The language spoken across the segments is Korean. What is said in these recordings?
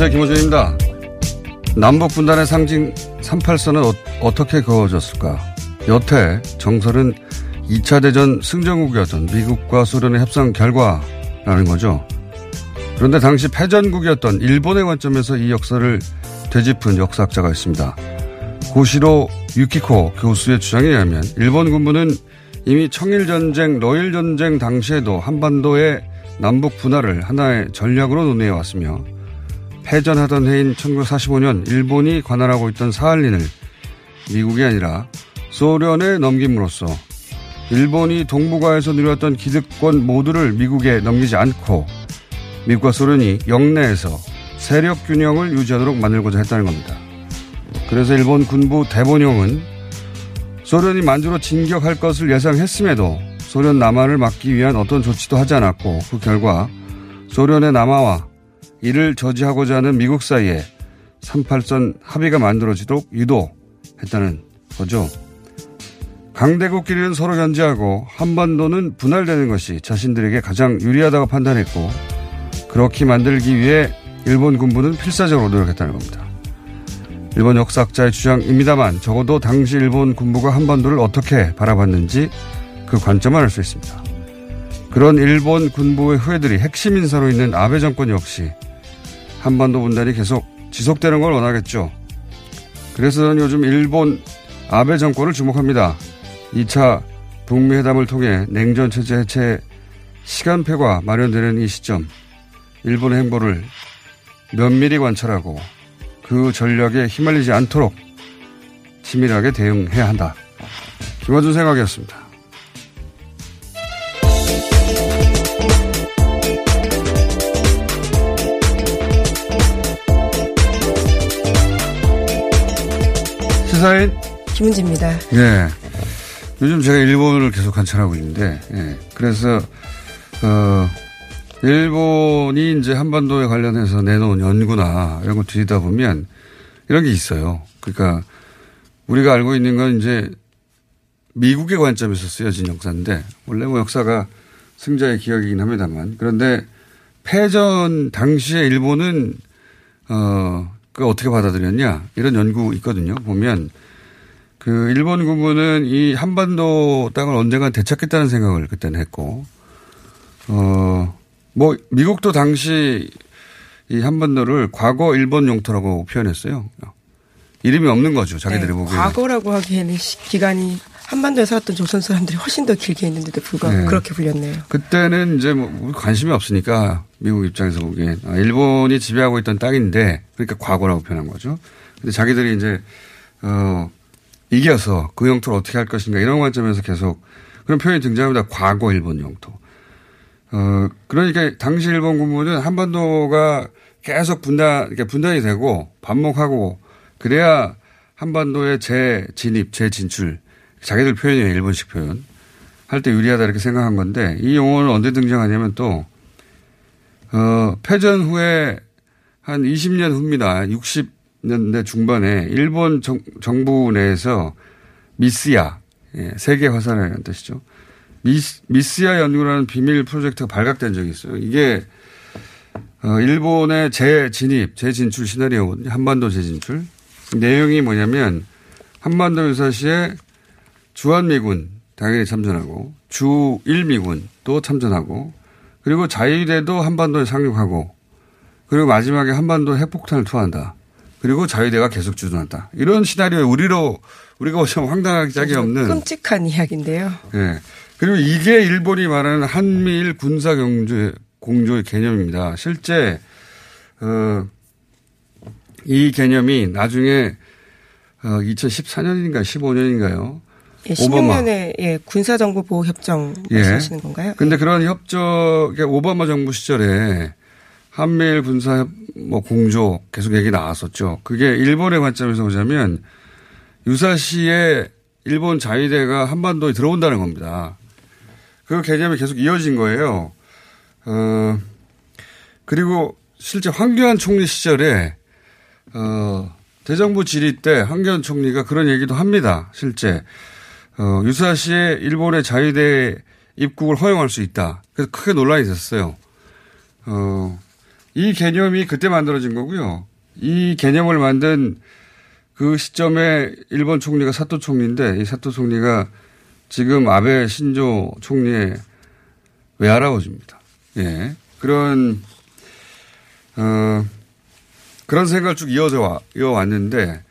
안녕하세요. 김호준입니다. 남북 분단의 상징 38선은 어, 떻게 그어졌을까? 여태 정설은 2차 대전 승전국이었던 미국과 소련의 협상 결과라는 거죠. 그런데 당시 패전국이었던 일본의 관점에서 이 역사를 되짚은 역사학자가 있습니다. 고시로 유키코 교수의 주장에 의하면 일본 군부는 이미 청일전쟁, 러일전쟁 당시에도 한반도의 남북 분할을 하나의 전략으로 논의해 왔으며 패전하던 해인 1945년 일본이 관할하고 있던 사할린을 미국이 아니라 소련에 넘김으로써 일본이 동북아에서 누렸던 기득권 모두를 미국에 넘기지 않고 미국과 소련이 영내에서 세력 균형을 유지하도록 만들고자 했다는 겁니다. 그래서 일본 군부 대본령은 소련이 만주로 진격할 것을 예상했음에도 소련 남하를 막기 위한 어떤 조치도 하지 않았고 그 결과 소련의 남하와 이를 저지하고자 하는 미국 사이에 38선 합의가 만들어지도록 유도했다는 거죠. 강대국끼리는 서로 견제하고 한반도는 분할되는 것이 자신들에게 가장 유리하다고 판단했고 그렇게 만들기 위해 일본 군부는 필사적으로 노력했다는 겁니다. 일본 역사학자의 주장입니다만 적어도 당시 일본 군부가 한반도를 어떻게 바라봤는지 그 관점을 알 수 있습니다. 그런 일본 군부의 후예들이 핵심 인사로 있는 아베 정권 역시 한반도 분단이 계속 지속되는 걸 원하겠죠. 그래서 저는 요즘 일본 아베 정권을 주목합니다. 2차 북미 회담을 통해 냉전 체제 해체 시간표가 마련되는 이 시점 일본의 행보를 면밀히 관찰하고 그 전략에 휘말리지 않도록 치밀하게 대응해야 한다. 김어준 생각이었습니다. 시사인 김은지입니다. 네. 요즘 제가 일본을 계속 관찰하고 있는데, 예. 그래서, 어, 일본이 이제 한반도에 관련해서 내놓은 연구나 이런 걸 뒤지다 보면 이런 게 있어요. 그러니까 우리가 알고 있는 건 이제 미국의 관점에서 쓰여진 역사인데 원래 뭐 역사가 승자의 기억이긴 합니다만 그런데 패전 당시에 일본은 어, 그 어떻게 받아들였냐 이런 연구 있거든요. 보면 그 일본 군부는 이 한반도 땅을 언젠가 되찾겠다는 생각을 그때는 했고 어 뭐 미국도 당시 이 한반도를 과거 일본 영토라고 표현했어요. 이름이 없는 거죠. 자기들이 네, 보기에. 과거라고 하기에는 기간이 한반도에 살았던 조선 사람들이 훨씬 더 길게 있는데도 불구하고 네. 그렇게 불렸네요. 그때는 이제 뭐 관심이 없으니까 미국 입장에서 보기엔 아, 일본이 지배하고 있던 땅인데 그러니까 과거라고 표현한 거죠. 근데 자기들이 이제 어 이겨서 그 영토를 어떻게 할 것인가 이런 관점에서 계속 그런 표현이 등장합니다. 과거 일본 영토. 어 그러니까 당시 일본 군부는 한반도가 계속 분단 이렇게 분단이 되고 반목하고 그래야 한반도의 재진입, 재진출 자기들 표현이에요. 일본식 표현. 할 때 유리하다 이렇게 생각한 건데 이 용어는 언제 등장하냐면 또, 어, 패전 후에 한 20년 후입니다. 60년대 중반에 일본 정, 정부 내에서 미스야, 예, 세계 화산이라는 뜻이죠. 미스, 미스야 연구라는 비밀 프로젝트가 발각된 적이 있어요. 이게 어, 일본의 재진입, 재진출 시나리오, 한반도 재진출. 내용이 뭐냐면 한반도 유사시에 주한미군 당연히 참전하고 주일미군 또 참전하고 그리고 자유대도 한반도에 상륙하고 그리고 마지막에 한반도 핵폭탄을 투하한다. 그리고 자유대가 계속 주둔한다. 이런 시나리오에 우리로 우리가 보시면 황당하기 짝이 없는 끔찍한 이야기인데요. 예. 그리고 이게 일본이 말하는 한미일 군사 경제 공조의 개념입니다. 실제 어, 이 개념이 나중에 어, 2014년인가 15년인가요? 예, 16년에 예, 군사정보보호협정 예. 말씀하시는 건가요? 근데 그런 협정, 오바마 정부 시절에 한미일 군사 뭐 공조 계속 얘기 나왔었죠. 그게 일본의 관점에서 보자면 유사시에 일본 자위대가 한반도에 들어온다는 겁니다. 그 개념이 계속 이어진 거예요. 어, 그리고 실제 황교안 총리 시절에, 어, 대정부 질의 때 황교안 총리가 그런 얘기도 합니다. 실제. 어, 유사시에 일본의 자위대 입국을 허용할 수 있다. 그래서 크게 논란이 됐어요. 어, 이 개념이 그때 만들어진 거고요. 이 개념을 만든 그 시점에 일본 총리가 사토 총리인데 이 사토 총리가 지금 아베 신조 총리의 외할아버지입니다. 예. 그런, 어, 그런 생각을 쭉 이어져 와, 이어왔는데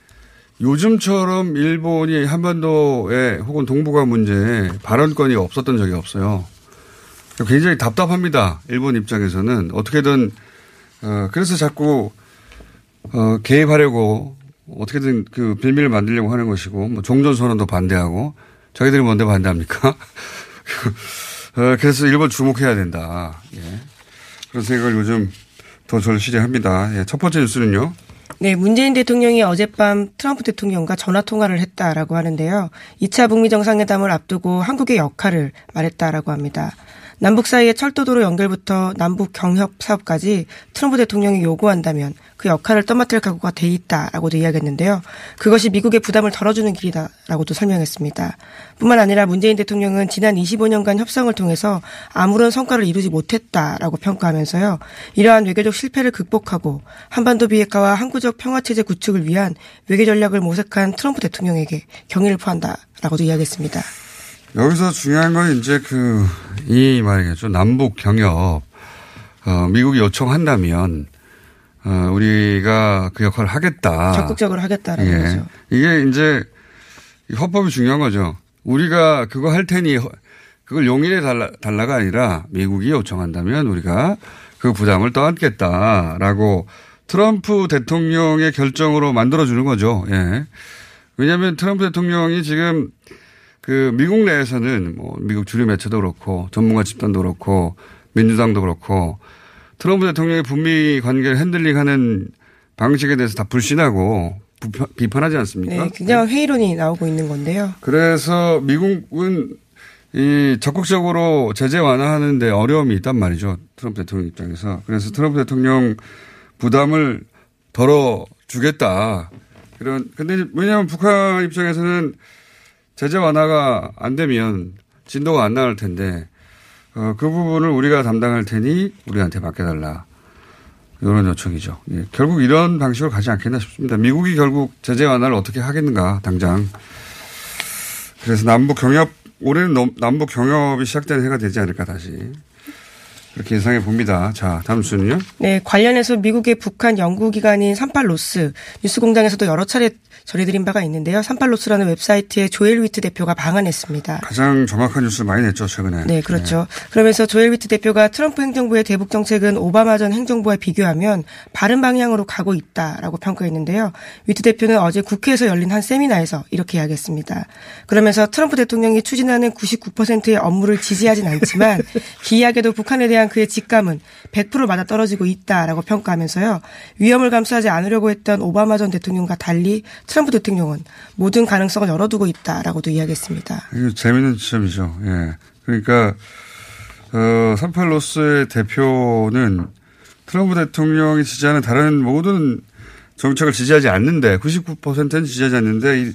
요즘처럼 일본이 한반도에 혹은 동북아 문제에 발언권이 없었던 적이 없어요. 굉장히 답답합니다. 일본 입장에서는 어떻게든 어 그래서 자꾸 어 개입하려고 어떻게든 그 빌미를 만들려고 하는 것이고 뭐 종전 선언도 반대하고 자기들이 뭔데 반대합니까? 어 그래서 일본 주목해야 된다. 예. 그런 생각을 요즘 더 절실히 합니다. 예. 첫 번째 뉴스는요. 네, 문재인 대통령이 어젯밤 트럼프 대통령과 전화 통화를 했다라고 하는데요. 2차 북미 정상회담을 앞두고 한국의 역할을 말했다라고 합니다. 남북 사이의 철도도로 연결부터 남북 경협 사업까지 트럼프 대통령이 요구한다면 그 역할을 떠맡을 각오가 돼 있다라고도 이야기했는데요. 그것이 미국의 부담을 덜어주는 길이다라고도 설명했습니다. 뿐만 아니라 문재인 대통령은 지난 25년간 협상을 통해서 아무런 성과를 이루지 못했다라고 평가하면서요. 이러한 외교적 실패를 극복하고 한반도 비핵화와 항구적 평화체제 구축을 위한 외교 전략을 모색한 트럼프 대통령에게 경의를 표한다라고도 이야기했습니다. 여기서 중요한 건 이제 그, 이 말이겠죠. 남북 경협, 어, 미국이 요청한다면, 어, 우리가 그 역할을 하겠다. 적극적으로 하겠다라는 예. 거죠. 이게 이제 헌법이 중요한 거죠. 우리가 그거 할 테니 그걸 용인해 달라, 달라가 아니라 미국이 요청한다면 우리가 그 부담을 떠안겠다라고 트럼프 대통령의 결정으로 만들어주는 거죠. 예. 왜냐하면 트럼프 대통령이 지금 그 미국 내에서는 뭐 미국 주류 매체도 그렇고 전문가 집단도 그렇고 민주당도 그렇고 트럼프 대통령의 북미 관계를 핸들링하는 방식에 대해서 다 불신하고 비판하지 않습니까? 네, 굉장한 회의론이 나오고 있는 건데요. 그래서 미국은 이 적극적으로 제재 완화하는데 어려움이 있단 말이죠. 트럼프 대통령 입장에서. 그래서 트럼프 대통령 부담을 덜어 주겠다. 그런 근데 왜냐하면 북한 입장에서는 제재 완화가 안 되면 진도가 안 나갈 텐데 어, 그 부분을 우리가 담당할 테니 우리한테 맡겨달라. 이런 요청이죠. 예, 결국 이런 방식으로 가지 않겠나 싶습니다. 미국이 결국 제재 완화를 어떻게 하겠는가 당장. 그래서 남북 경협 올해는 남북 경협이 시작되는 해가 되지 않을까 다시 그렇게 예상해 봅니다. 자 다음 순서는요. 네, 관련해서 미국의 북한 연구기관인 삼팔노스 뉴스공장에서도 여러 차례 전해드린 바가 있는데요. 삼팔노스라는 웹사이트에 조엘 위트 대표가 방한했습니다. 가장 정확한 뉴스를 많이 냈죠 최근에. 네, 그렇죠. 네. 그러면서 조엘 위트 대표가 트럼프 행정부의 대북 정책은 오바마 전 행정부와 비교하면 바른 방향으로 가고 있다라고 평가했는데요. 위트 대표는 어제 국회에서 열린 한 세미나에서 이렇게 이야기했습니다. 그러면서 트럼프 대통령이 추진하는 99%의 업무를 지지하진 않지만 기이하게도 북한에 대한 그의 직감은 100% 맞아 떨어지고 있다라고 평가하면서요. 위험을 감수하지 않으려고 했던 오바마 전 대통령과 달리 트럼프 대통령은 모든 가능성을 열어두고 있다라고도 이야기했습니다. 이거 재미있는 지점이죠. 예. 그러니까 어, 삼팔로스의 대표는 트럼프 대통령이 지지하는 다른 모든 정책을 지지하지 않는데 99%는 지지하지 않는데 이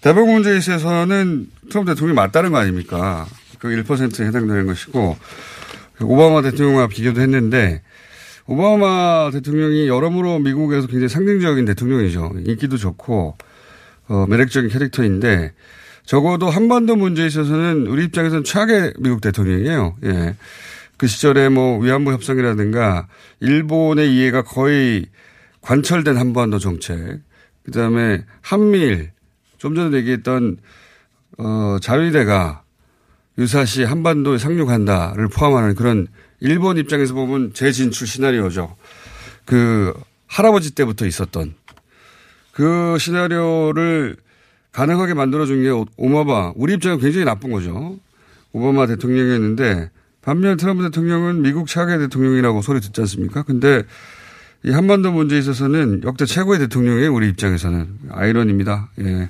대북 문제에 있어서는 트럼프 대통령이 맞다는 거 아닙니까? 그 1%에 해당되는 것이고 오바마 대통령과 비교도 했는데 오바마 대통령이 여러모로 미국에서 굉장히 상징적인 대통령이죠. 인기도 좋고 어, 매력적인 캐릭터인데 적어도 한반도 문제에 있어서는 우리 입장에서는 최악의 미국 대통령이에요. 예. 그 시절에 뭐 위안부 협상이라든가 일본의 이해가 거의 관철된 한반도 정책, 그 다음에 한미일, 좀 전에 얘기했던, 어, 자위대가 유사시 한반도에 상륙한다를 포함하는 그런 일본 입장에서 보면 재진출 시나리오죠. 그 할아버지 때부터 있었던 그 시나리오를 가능하게 만들어준 게 오바마, 우리 입장은 굉장히 나쁜 거죠. 오바마 대통령이었는데 반면 트럼프 대통령은 미국 최악의 대통령이라고 소리 듣지 않습니까? 근데 이 한반도 문제에 있어서는 역대 최고의 대통령이에요. 우리 입장에서는. 아이러니입니다. 예.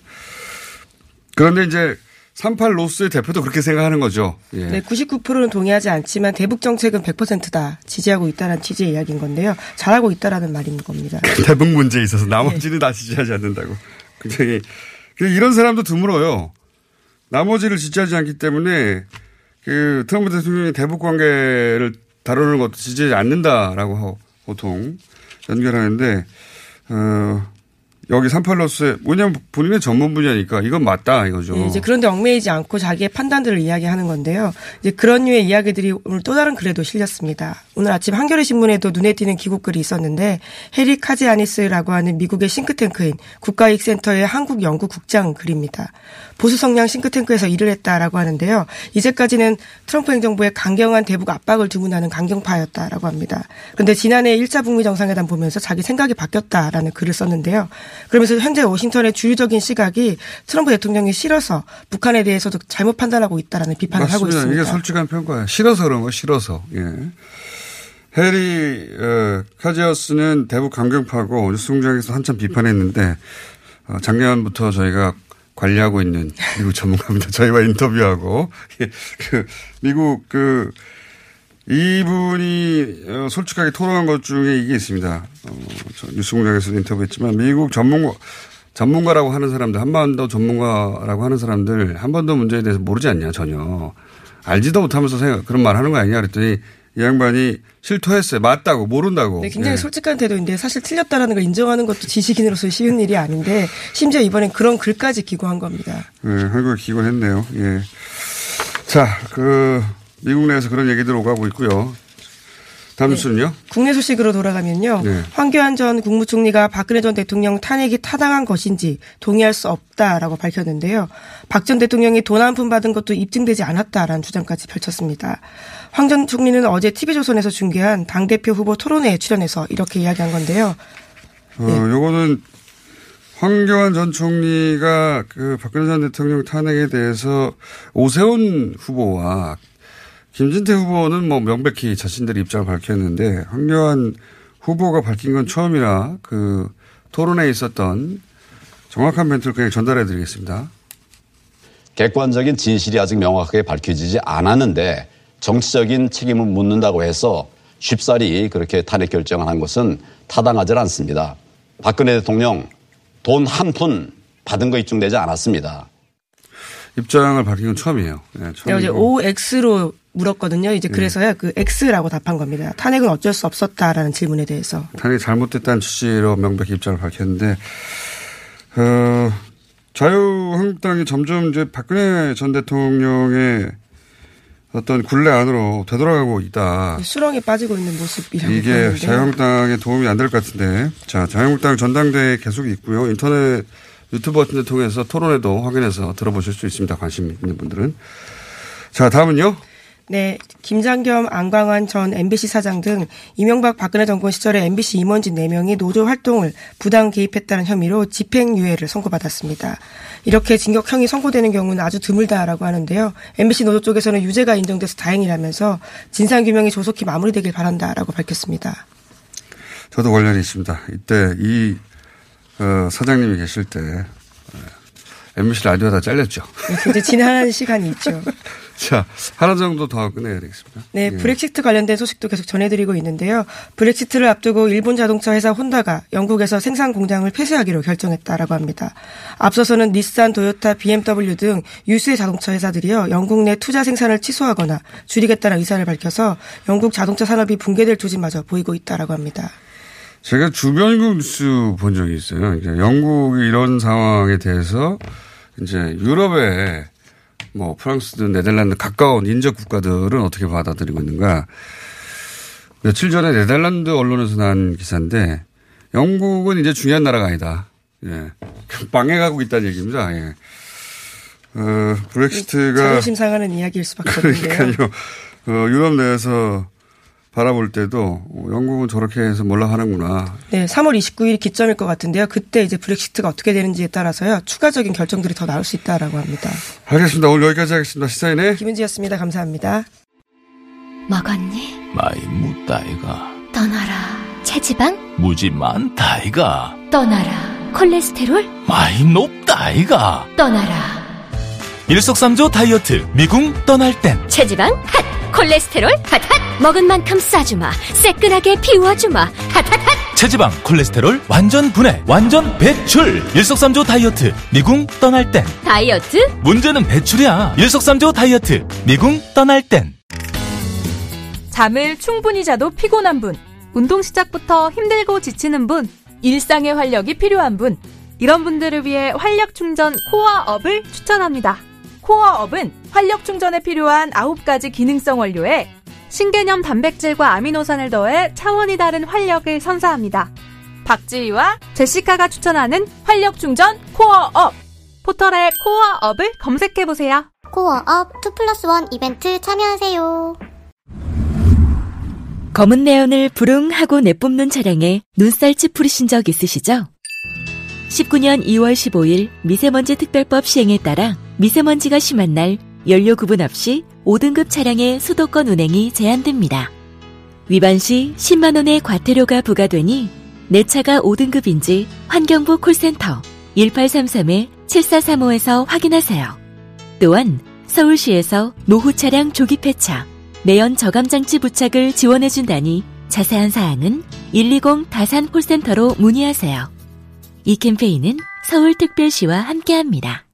그런데 이제 38 로스의 대표도 그렇게 생각하는 거죠. 예. 네, 99%는 동의하지 않지만 대북 정책은 100%다 지지하고 있다는 취지의 이야기인 건데요. 잘하고 있다라는 말인 겁니다. 대북 문제에 있어서 나머지는 네. 다 지지하지 않는다고. 굉장히 이런 사람도 드물어요. 나머지를 지지하지 않기 때문에 그 트럼프 대통령이 대북 관계를 다루는 것도 지지하지 않는다라고 보통 연결하는데 어 여기 38로스에 뭐냐면 본인의 전문 분야니까 이건 맞다 이거죠. 네, 이제 그런데 얽매이지 않고 자기의 판단들을 이야기하는 건데요. 이제 그런 류의 이야기들이 오늘 또 다른 글에도 실렸습니다. 오늘 아침 한겨레 신문에도 눈에 띄는 기고글이 있었는데 해리 카지아니스라고 하는 미국의 싱크탱크인 국가익센터의 한국 연구 국장 글입니다. 보수 성향 싱크탱크에서 일을 했다라고 하는데요. 이제까지는 트럼프 행정부의 강경한 대북 압박을 주문하는 강경파였다라고 합니다. 그런데 지난해 1차 북미 정상회담 보면서 자기 생각이 바뀌었다라는 글을 썼는데요. 그러면서 현재 워싱턴의 주류적인 시각이 트럼프 대통령이 싫어서 북한에 대해서도 잘못 판단하고 있다라는 비판을 맞습니다. 하고 있습니다. 이게 솔직한 평가예요. 싫어서 그런 거 싫어서. 예. 해리 어, 카지어스는 대북 강경파고 뉴스 공장에서 한참 비판했는데 어, 작년부터 저희가 관리하고 있는 미국 전문가입니다. 저희와 인터뷰하고 예, 그 미국 그 이분이 어, 솔직하게 토론한 것 중에 이게 있습니다. 어, 뉴스공장에서도 인터뷰했지만 미국 전문가 전문가라고 하는 사람들 한반도 전문가라고 하는 사람들 한반도 문제에 대해서 모르지 않냐 전혀 알지도 못하면서 생각 그런 말 하는 거 아니냐 그랬더니 이 양반이 실토했어요. 맞다고 모른다고. 네, 굉장히 네. 솔직한 태도인데 사실 틀렸다라는 걸 인정하는 것도 지식인으로서 쉬운 일이 아닌데 심지어 이번엔 그런 글까지 기고한 겁니다. 네, 한국에 기고했네요. 예. 자, 그 미국 내에서 그런 얘기들 오가고 있고요. 다음 네. 뉴스는요? 국내 소식으로 돌아가면요. 네. 황교안 전 국무총리가 박근혜 전 대통령 탄핵이 타당한 것인지 동의할 수 없다라고 밝혔는데요. 박 전 대통령이 돈 한 푼 받은 것도 입증되지 않았다라는 주장까지 펼쳤습니다. 황 전 총리는 어제 TV조선에서 중계한 당대표 후보 토론회에 출연해서 이렇게 이야기한 건데요. 어, 네. 요거는 황교안 전 총리가 그 박근혜 전 대통령 탄핵에 대해서 오세훈 후보와 김진태 후보는 뭐 명백히 자신들의 입장을 밝혔는데 황교안 후보가 밝힌 건 처음이라 그 토론에 있었던 정확한 멘트를 그냥 전달해 드리겠습니다. 객관적인 진실이 아직 명확하게 밝혀지지 않았는데 정치적인 책임을 묻는다고 해서 쉽사리 그렇게 탄핵 결정을 한 것은 타당하지 않습니다. 박근혜 대통령 돈 한 푼 받은 거 입증되지 않았습니다. 입장을 밝힌 건 처음이에요. 네, 네, 어제 OX로 물었거든요. 이제 네. 그래서야 네. 그 X라고 답한 겁니다. 탄핵은 어쩔 수 없었다라는 질문에 대해서. 탄핵이 잘못됐다는 취지로 명백히 입장을 밝혔는데, 어, 자유한국당이 점점 이제 박근혜 전 대통령의 어떤 굴레 안으로 되돌아가고 있다. 수렁에 빠지고 있는 모습이라고 이게 보는데요. 자유한국당에 도움이 안 될 것 같은데. 자, 자유한국당 전당대회 계속 있고요. 인터넷 유튜브 같은 데 통해서 토론회도 확인해서 들어보실 수 있습니다. 관심 있는 분들은. 자, 다음은요. 네, 김장겸, 안광환 전 MBC 사장 등 이명박 박근혜 정권 시절에 MBC 임원진 4명이 노조 활동을 부당 개입했다는 혐의로 집행유예를 선고받았습니다. 이렇게 징역형이 선고되는 경우는 아주 드물다라고 하는데요. MBC 노조 쪽에서는 유죄가 인정돼서 다행이라면서 진상규명이 조속히 마무리되길 바란다라고 밝혔습니다. 저도 관련이 있습니다. 이때 이 어, 사장님이 계실 때 MBC 라디오 다 잘렸죠. 네, 굉장히 지난 시간이 있죠. 자, 하나 정도 더 끝내야 되겠습니다. 네, 예. 브렉시트 관련된 소식도 계속 전해드리고 있는데요. 브렉시트를 앞두고 일본 자동차 회사 혼다가 영국에서 생산 공장을 폐쇄하기로 결정했다라고 합니다. 앞서서는 닛산, 도요타, BMW 등 유수의 자동차 회사들이요 영국 내 투자 생산을 취소하거나 줄이겠다는 의사를 밝혀서 영국 자동차 산업이 붕괴될 조짐마저 보이고 있다라고 합니다. 제가 주변국 뉴스 본 적이 있어요. 영국이 이런 상황에 대해서 이제 유럽의 뭐 프랑스든 네덜란드 가까운 인접 국가들은 어떻게 받아들이고 있는가. 며칠 전에 네덜란드 언론에서 난 기사인데 영국은 이제 중요한 나라가 아니다. 예. 망해가고 있다는 얘기입니다. 예. 어, 브렉시트가 자존심 상하는 이야기일 수밖에 없는데요. 그러니까요. 어, 유럽 내에서 바라볼 때도 어, 영국은 저렇게 해서 몰라 하는구나. 네, 3월 29일이 기점일 것 같은데요. 그때 이제 브렉시트가 어떻게 되는지에 따라서요. 추가적인 결정들이 더 나올 수 있다라고 합니다. 알겠습니다. 오늘 여기까지 하겠습니다. 시사인의 김은지였습니다. 감사합니다. 먹었니? 마이 무따 아이가 떠나라. 체지방? 무지 많다이가 떠나라. 콜레스테롤? 마이 높다이가 떠나라. 일석삼조 다이어트 미궁 떠날 땐 체지방? 핫! 콜레스테롤? 핫핫! 먹은 만큼 싸주마. 새끈하게 비워주마. 핫핫핫! 체지방 콜레스테롤 완전 분해 완전 배출 일석삼조 다이어트 미궁 떠날 땐 다이어트? 문제는 배출이야 일석삼조 다이어트 미궁 떠날 땐 잠을 충분히 자도 피곤한 분, 운동 시작부터 힘들고 지치는 분, 일상의 활력이 필요한 분, 이런 분들을 위해 활력 충전 코어업을 추천합니다. 코어업은 활력 충전에 필요한 9가지 기능성 원료에 신개념 단백질과 아미노산을 더해 차원이 다른 활력을 선사합니다. 박지희와 제시카가 추천하는 활력 충전 코어업. 포털에 코어업을 검색해보세요. 코어업 2 플러스 1 이벤트 참여하세요. 검은 내연을 부릉하고 내뿜는 차량에 눈살치 뿌리신 적 있으시죠? 19년 2월 15일 미세먼지 특별법 시행에 따라 미세먼지가 심한 날 연료 구분 없이 5등급 차량의 수도권 운행이 제한됩니다. 위반 시 10만원의 과태료가 부과되니 내 차가 5등급인지 환경부 콜센터 1833-7435에서 확인하세요. 또한 서울시에서 노후 차량 조기 폐차, 내연 저감장치 부착을 지원해준다니 자세한 사항은 120 다산 콜센터로 문의하세요. 이 캠페인은 서울특별시와 함께합니다.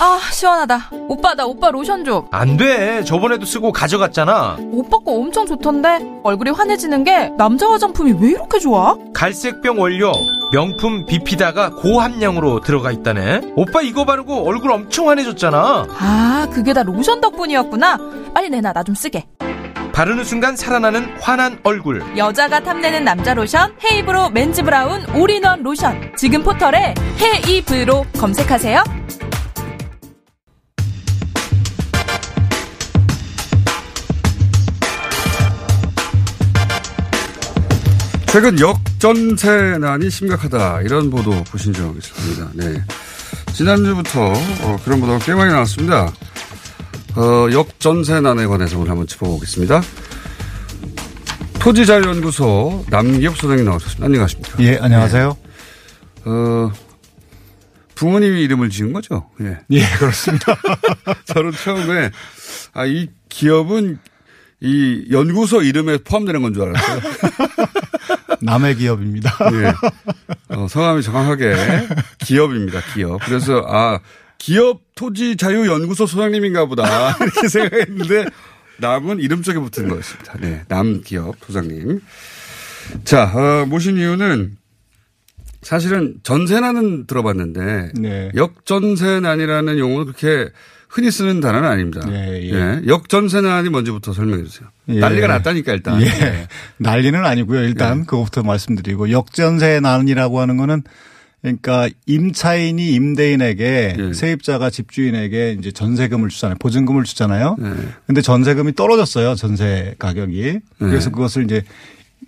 아, 시원하다. 오빠, 나 오빠 로션 좀. 안 돼. 저번에도 쓰고 가져갔잖아. 오빠 거 엄청 좋던데? 얼굴이 환해지는 게 남자 화장품이 왜 이렇게 좋아? 갈색병 원료, 명품 비피다가 고함량으로 들어가 있다네. 오빠 이거 바르고 얼굴 엄청 환해졌잖아. 아, 그게 다 로션 덕분이었구나. 빨리 내놔, 나 좀 쓰게. 바르는 순간 살아나는 환한 얼굴. 여자가 탐내는 남자 로션 헤이브로 맨즈 브라운 올인원 로션. 지금 포털에 헤이브로 검색하세요. 최근 역전세난이 심각하다 이런 보도 보신 적 있습니다. 네. 지난주부터 어, 그런 보도가 꽤 많이 나왔습니다. 어, 역전세난에 관해서 오늘 한번 짚어보겠습니다. 토지자유연구소 남기엽 소장님 나오셨습니다. 안녕하십니까? 예, 안녕하세요. 네. 어, 부모님이 이름을 지은 거죠? 예. 예, 그렇습니다. 저는 처음에, 아, 이 기업은 이 연구소 이름에 포함되는 건 줄 알았어요. 남의 기업입니다. 예. 어, 성함이 정확하게 기업입니다, 기업. 그래서, 아, 기업 토지 자유 연구소 소장님인가 보다. 이렇게 생각했는데, 남은 이름 쪽에 붙은 거였습니다. 네. 남 기업 소장님. 자, 어, 모신 이유는 사실은 전세난은 들어봤는데, 네. 역전세난이라는 용어는 그렇게 흔히 쓰는 단어는 아닙니다. 예, 예. 예. 역전세난이 뭔지부터 설명해 주세요. 예. 난리가 났다니까 일단. 예. 난리는 아니고요. 일단 예. 그것부터 말씀드리고 역전세 난이라고 하는 거는 그러니까 임차인이 임대인에게 예. 세입자가 집주인에게 이제 전세금을 주잖아요. 보증금을 주잖아요. 예. 근데 전세금이 떨어졌어요. 전세 가격이. 네. 그래서 그것을 이제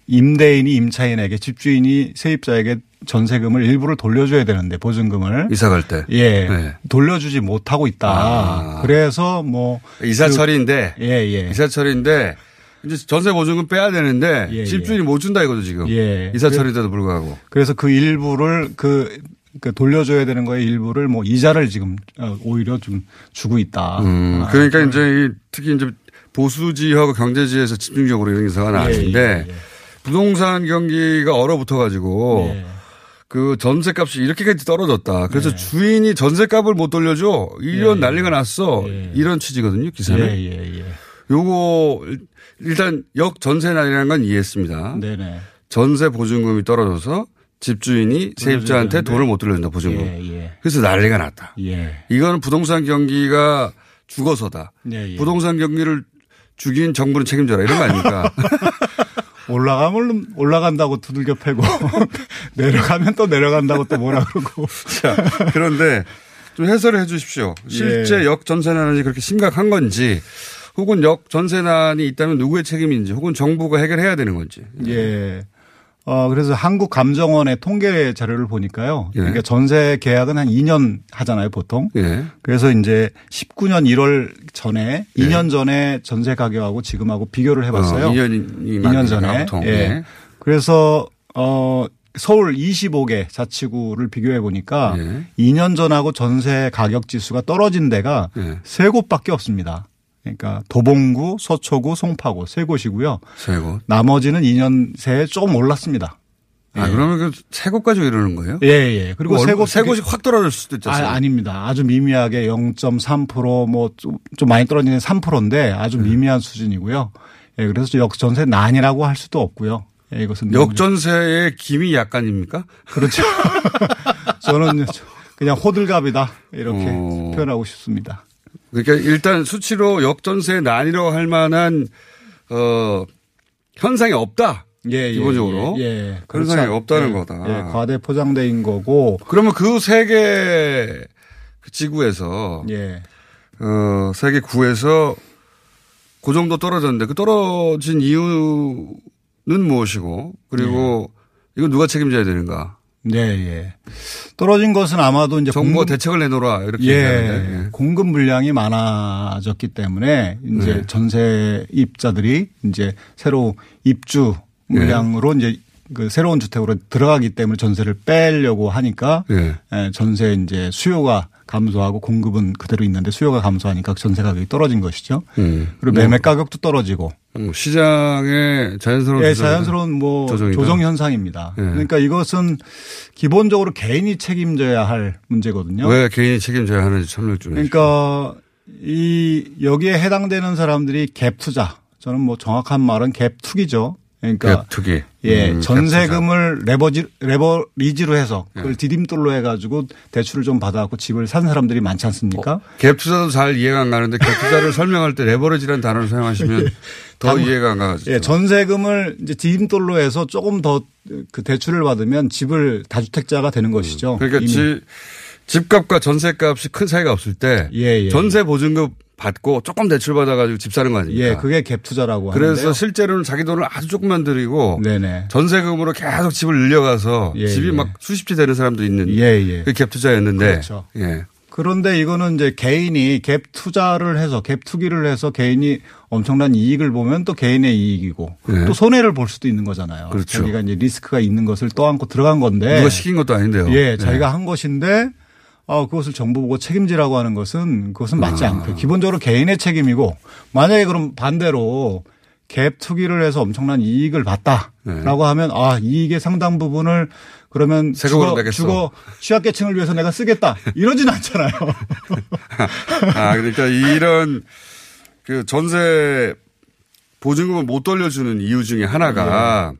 임대인이 임차인에게 집주인이 세입자에게 전세금을 일부를 돌려줘야 되는데 보증금을 이사 갈 때. 예 네. 돌려주지 못하고 있다. 아. 그래서 뭐 이사철인데 그, 예 예. 이사철인데 이제 전세 보증금 빼야 되는데 예, 집주인이 못 준다 이거죠 지금. 예. 이사철인데도 불구하고. 그래서 그 일부를 그 그 돌려줘야 되는 거에 일부를 뭐 이자를 지금 어, 오히려 좀 주고 있다. 음, 아, 그러니까 이제 이 특히 이제 보수지하고 경제지에서 집중적으로 이런 기사가 나왔는데 예, 예. 부동산 경기가 얼어붙어 가지고 예. 그 전세값이 이렇게까지 떨어졌다. 그래서 네. 주인이 전세값을 못 돌려줘. 이런 예, 난리가 났어. 이런 취지거든요, 기사는. 예, 예, 예. 요거 일단 역 전세난이라는 건 이해했습니다. 네네. 전세 보증금이 떨어져서 집주인이 세입자한테. 돈을 못 돌려준다 보증금. 예, 예. 그래서 난리가 났다. 예. 이거는 부동산 경기가 죽어서다. 예, 예. 부동산 경기를 죽인 정부는 책임져라 이런 거 아닙니까? 올라가면 올라간다고 두들겨 패고 내려가면 또 내려간다고 또 뭐라 그러고. 자, 그런데 좀 해설을 해 주십시오. 실제 예. 역전세난이 그렇게 심각한 건지 혹은 역 전세난이 있다면 누구의 책임인지 혹은 정부가 해결해야 되는 건지. 예. 어, 그래서 한국감정원의 통계 자료를 보니까요. 예. 그러니까 전세 계약은 한 2년 하잖아요, 보통. 예. 그래서 이제 19년 1월 전에 2년 전에 전세 가격하고 지금하고 비교를 해봤어요. 어, 2년이 2년 전에. 보통. 예. 예. 그래서 어 서울 25개 자치구를 비교해 보니까 예. 2년 전하고 전세 가격 지수가 떨어진 데가 예. 세 곳밖에 없습니다. 그러니까 도봉구, 서초구, 송파구 세 곳이고요. 세 곳. 나머지는 2년 새에 조금 올랐습니다. 아, 예. 그러면 그세 곳까지 이러는 거예요? 예, 예. 그리고 세 곳, 세 곳이 확 떨어질 수도 있죠. 아, 아닙니다. 아주 미미하게 0.3%뭐 좀 많이 떨어지는 3%인데 아주 네. 미미한 수준이고요. 예, 그래서 역전세 난이라고 할 수도 없고요. 예, 이것은 역전세의 김이 약간입니까? 그렇죠. 저는 그냥 호들갑이다 이렇게 어. 표현하고 싶습니다. 그러니까 일단 수치로 역전세 난이라고 할 만한 어 현상이 없다. 예, 예, 기본적으로 예, 예. 그렇지 상황이 않- 없다는 예, 거다. 예, 과대 포장돼인 거고. 그러면 그 세계 그 지구에서 예. 어 세계 구에서 그 정도 떨어졌는데 그 떨어진 이유는 무엇이고 그리고 예. 이거 누가 책임져야 되는가? 네, 예. 떨어진 것은 아마도 이제 정부가 공급- 대책을 내놓으라 이렇게 예, 얘기하는데. 예. 공급 물량이 많아졌기 때문에 이제 네. 전세 입자들이 이제 새로 입주 물량으로 이제 그 새로운 주택으로 들어가기 때문에 전세를 빼려고 하니까 예. 예, 전세 이제 수요가 감소하고 공급은 그대로 있는데 수요가 감소하니까 전세 가격이 떨어진 것이죠. 음. 그리고 매매 가격도 떨어지고 음, 시장의 자연스러운 예, 자연스러운 뭐 조정이다. 조정 현상입니다. 예. 그러니까 이것은 기본적으로 개인이 책임져야 할 문제거든요. 왜 개인이 책임져야 하는지 설명 좀. 그러니까 이 여기에 해당되는 사람들이 갭 투자. 저는 뭐 정확한 말은 갭 투기죠. 그러니까 갭 투기. 예, 음, 갭 전세금을 레버지 레버리지로 해서 그걸 디딤돌로 해 가지고 대출을 좀 받아 갖고 집을 산 사람들이 많지 않습니까? 갭 투자도 잘 이해가 안 가는데 갭 투자를 설명할 때 레버리지라는 단어를 사용하시면 더 당- 이해가 안 가죠. 예, 전세금을 이제 디딤돌로 해서 조금 더 그 대출을 받으면 집을 다주택자가 되는 것이죠. 그러니까 이미. 지- 집값과 전세값이 큰 차이가 없을 때 예, 예. 전세 보증금 받고 조금 대출 받아가지고 집 사는 거 아닙니까? 예, 그게 갭 투자라고 그래서 하는데요. 실제로는 자기 돈을 아주 조금만 들이고 네네. 전세금으로 계속 집을 늘려가서 예, 집이 예. 막 수십 채 되는 사람도 있는 예, 예. 그갭 투자였는데 그렇죠. 예. 그런데 이거는 이제 개인이 갭 투자를 해서 갭 투기를 해서 개인이 엄청난 이익을 보면 또 개인의 이익이고 네. 또 손해를 볼 수도 있는 거잖아요. 그렇죠. 자기가 이제 리스크가 있는 것을 떠안고 들어간 건데 누가 시킨 것도 아닌데요. 예, 네. 자기가 한 것인데 어, 그것을 정부 보고 책임지라고 하는 것은 그것은 맞지 아. 않고요. 기본적으로 개인의 책임이고 만약에 그럼 반대로 갭 투기를 해서 엄청난 이익을 봤다라고 하면 아 이익의 상당 부분을 그러면 네. 주거, 내겠어. 주거 취약계층을 위해서 내가 쓰겠다 이러진 않잖아요. 아, 그러니까 이런 그 전세 보증금을 못 돌려주는 이유 중에 하나가 예.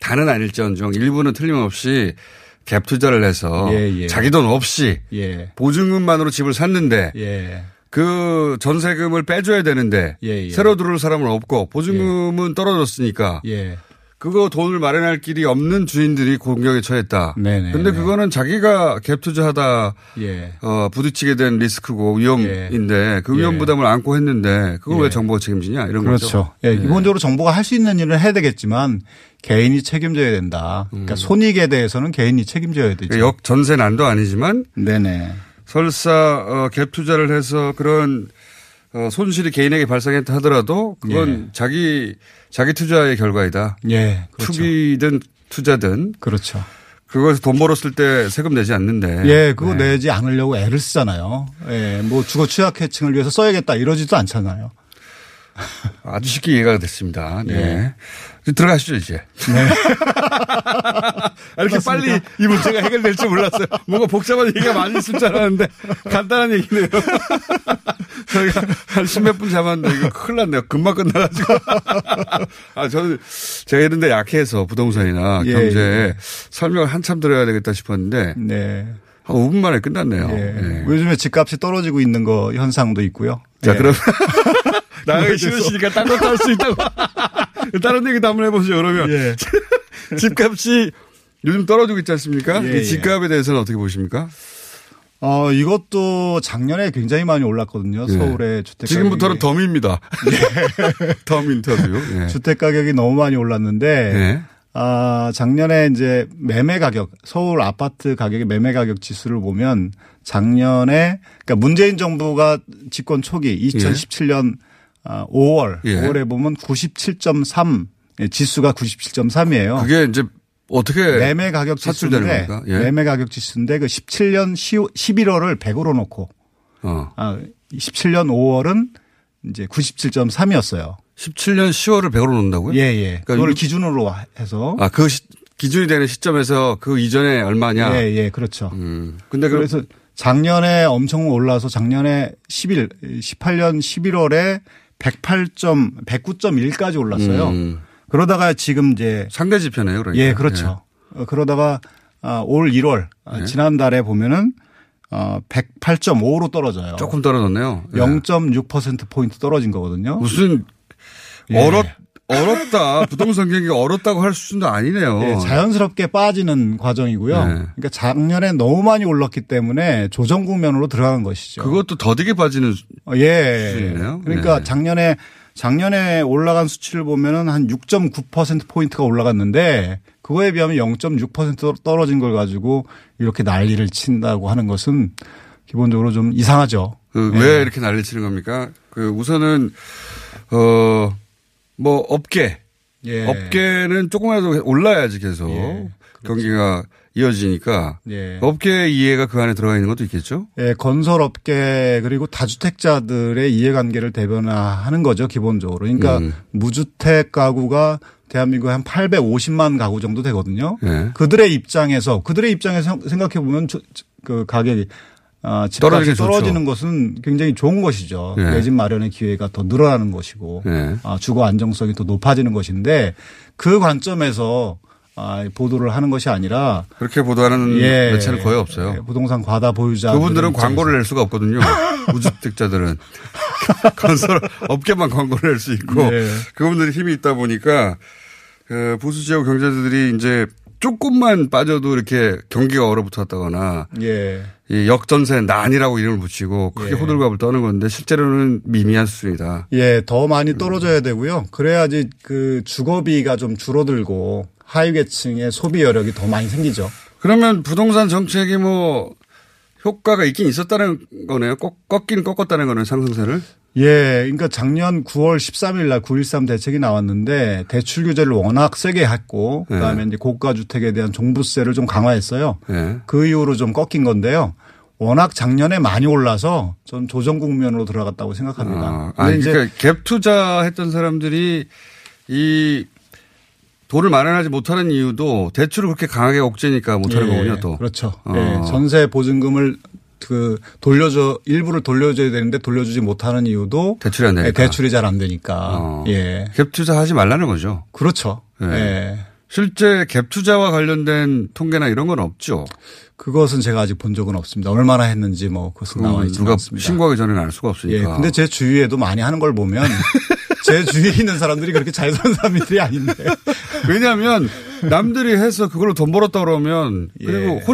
다는 아닐지언정 일부는 틀림없이 갭 투자를 해서 예, 예. 자기 돈 없이 예. 보증금만으로 집을 샀는데 예. 그 전세금을 빼줘야 되는데 예, 예. 새로 들어올 사람은 없고 보증금은 떨어졌으니까 예. 그거 돈을 마련할 길이 없는 주인들이 공격에 처했다. 네네. 근데 그거는 자기가 갭 투자하다 예. 어, 부딪히게 된 리스크고 위험인데 그 위험 예. 부담을 안고 했는데 그걸 예. 왜 정부가 책임지냐 이런 거죠. 그렇죠. 예, 기본적으로 정부가 할 수 있는 일을 해야 되겠지만 개인이 책임져야 된다. 그러니까 손익에 대해서는 개인이 책임져야 되죠. 음. 역 전세 난도 아니지만 네네. 설사 어, 갭 투자를 해서 그런 어, 손실이 개인에게 발생했다 하더라도 그건 자기 자기 투자의 결과이다. 예. 그렇죠. 투기든 투자든 그렇죠. 그거에서 돈 벌었을 때 세금 내지 않는데. 예, 그거 내지 않으려고 애를 쓰잖아요. 예, 뭐 주거 취약계층을 위해서 써야겠다 이러지도 않잖아요. 아주 쉽게 이해가 됐습니다. 네. 예. 들어가시죠, 이제. 이렇게 빨리 이 문제가 해결될 줄 몰랐어요. 뭔가 복잡한 얘기가 많이 있을 줄 알았는데 간단한 얘기네요. 저희가 한 십몇 분 잡았는데 이거 큰일 났네요. 금방 끝나가지고. 아, 저는 제가 이런 데 약해서 부동산이나 예, 경제 예. 설명을 한참 들어야 되겠다 싶었는데 네. 한 5분 만에 끝났네요. 예. 예. 요즘에 집값이 떨어지고 있는 거 현상도 있고요. 자, 예. 그럼 나가기 싫으시니까 딴 것도 할 수 있다고. 다른 얘기도 한번 해보죠, 그러면. 예. 집값이 요즘 떨어지고 있지 않습니까? 예, 이 집값에 대해서는 어떻게 보십니까? 어, 이것도 작년에 굉장히 많이 올랐거든요. 예. 서울의 주택 지금부터는 가격이. 덤입니다. 덤 인터뷰. 예. 주택 가격이 너무 많이 올랐는데 예. 아, 작년에 이제 매매 가격, 서울 아파트 가격의 매매 가격 지수를 보면 작년에 그러니까 문재인 정부가 집권 초기 2017년 아, 5월, 예. 5월에 보면 97.3 예, 지수가 97.3이에요. 그게 이제 어떻게 매매 가격 지수인데? 예. 매매 가격 지수인데 그 17년 11월을 100으로 놓고 어. 아, 17년 5월은 이제 97.3이었어요. 17년 10월을 100으로 놓는다고요? 예, 예. 그러니까 그걸 유- 기준으로 해서 아, 그 시- 기준이 되는 시점에서 그 이전에 얼마냐? 예, 예, 그렇죠. 음. 근데 그 그래서 작년에 엄청 올라서 작년에 10일, 18년 11월에 108점, 109.1까지 올랐어요. 음. 그러다가 지금 이제 상대 지표네요, 그러니까. 예, 그렇죠. 어, 그러다가 아, 올 1월 아, 예. 지난달에 보면은 어, 108.5로 떨어져요. 조금 떨어졌네요. 예. 0.6% 포인트 떨어진 거거든요. 무슨 예. 얼었 얼었다 부동산 경기가 얼었다고 할 수준도 아니네요. 예, 자연스럽게 빠지는 과정이고요. 네. 그러니까 작년에 너무 많이 올랐기 때문에 조정 국면으로 들어간 것이죠. 그것도 더디게 빠지는 어, 예. 수준이네요. 그러니까 네. 작년에 작년에 올라간 수치를 보면은 한 6.9% 포인트가 올라갔는데 그거에 비하면 0.6% 떨어진 걸 가지고 이렇게 난리를 친다고 하는 것은 기본적으로 좀 이상하죠. 그 예. 왜 이렇게 난리 치는 겁니까? 그 우선은 어 뭐 업계 예. 업계는 조금이라도 올라야지 계속 예, 경기가 이어지니까 예. 업계 이해가 그 안에 들어가 있는 것도 있겠죠. 예, 건설 업계 그리고 다주택자들의 이해관계를 대변하는 거죠 기본적으로. 그러니까 음. 무주택 가구가 대한민국에 한 850만 가구 정도 되거든요. 예. 그들의 입장에서 그들의 입장에서 생각해 보면 그 가격이 아, 집값이. 떨어지는 것은 굉장히 좋은 것이죠. 예. 내집 마련의 기회가 더 늘어나는 것이고 예. 아, 주거 안정성이 더 높아지는 것인데 그 관점에서 아, 보도를 하는 것이 아니라 그렇게 보도하는 예. 매체는 거의 없어요. 예, 부동산 과다 보유자 그분들은 광고를 낼 수가 없거든요. 무주택자들은 건설 업계만 광고를 낼 수 있고 예. 그분들이 힘이 있다 보니까 그 보수 지역 경제자들이 이제 조금만 빠져도 이렇게 경기가 얼어붙었다거나 예. 이 역전세 난이라고 이름을 붙이고 크게 예. 호들갑을 떠는 건데 실제로는 미미한 수준이다. 예, 더 많이 떨어져야 되고요. 그래야지 그 주거비가 좀 줄어들고 하위 계층의 소비 여력이 더 많이 생기죠. 그러면 부동산 정책이 뭐 효과가 있긴 있었다는 거네요. 꺾, 꺾긴 꺾었다는 거네요. 상승세를. 예, 그러니까 작년 9월 13일 날 9.13 대책이 나왔는데 대출 규제를 워낙 세게 했고 네. 그다음에 이제 고가 주택에 대한 종부세를 좀 강화했어요. 예. 그 이후로 좀 꺾인 건데요. 워낙 작년에 많이 올라서 전 조정 국면으로 들어갔다고 생각합니다. 아, 아니, 이제 그러니까 갭 투자했던 사람들이 이 돈을 마련하지 못하는 이유도 대출을 그렇게 강하게 억제니까 못하는 예, 거군요, 또. 그렇죠. 어. 예, 전세 보증금을 그 돌려줘 일부를 돌려줘야 되는데 돌려주지 못하는 이유도 대출이 안 되니까. 예, 대출이 잘 안 되니까. 어. 예. 갭 투자하지 말라는 거죠. 그렇죠. 예. 예. 실제 갭 투자와 관련된 통계나 이런 건 없죠. 그것은 제가 아직 본 적은 없습니다. 얼마나 했는지 뭐 그것은 나와 있지 않습니다. 신고하기 전에는 알 수가 예. 없으니까. 근데 제 주위에도 많이 하는 걸 보면 제 주위에 있는 사람들이 그렇게 잘 사는 사람들이 아닌데. 왜냐하면 남들이 해서 그걸로 돈 벌었다 그러면 그리고 예.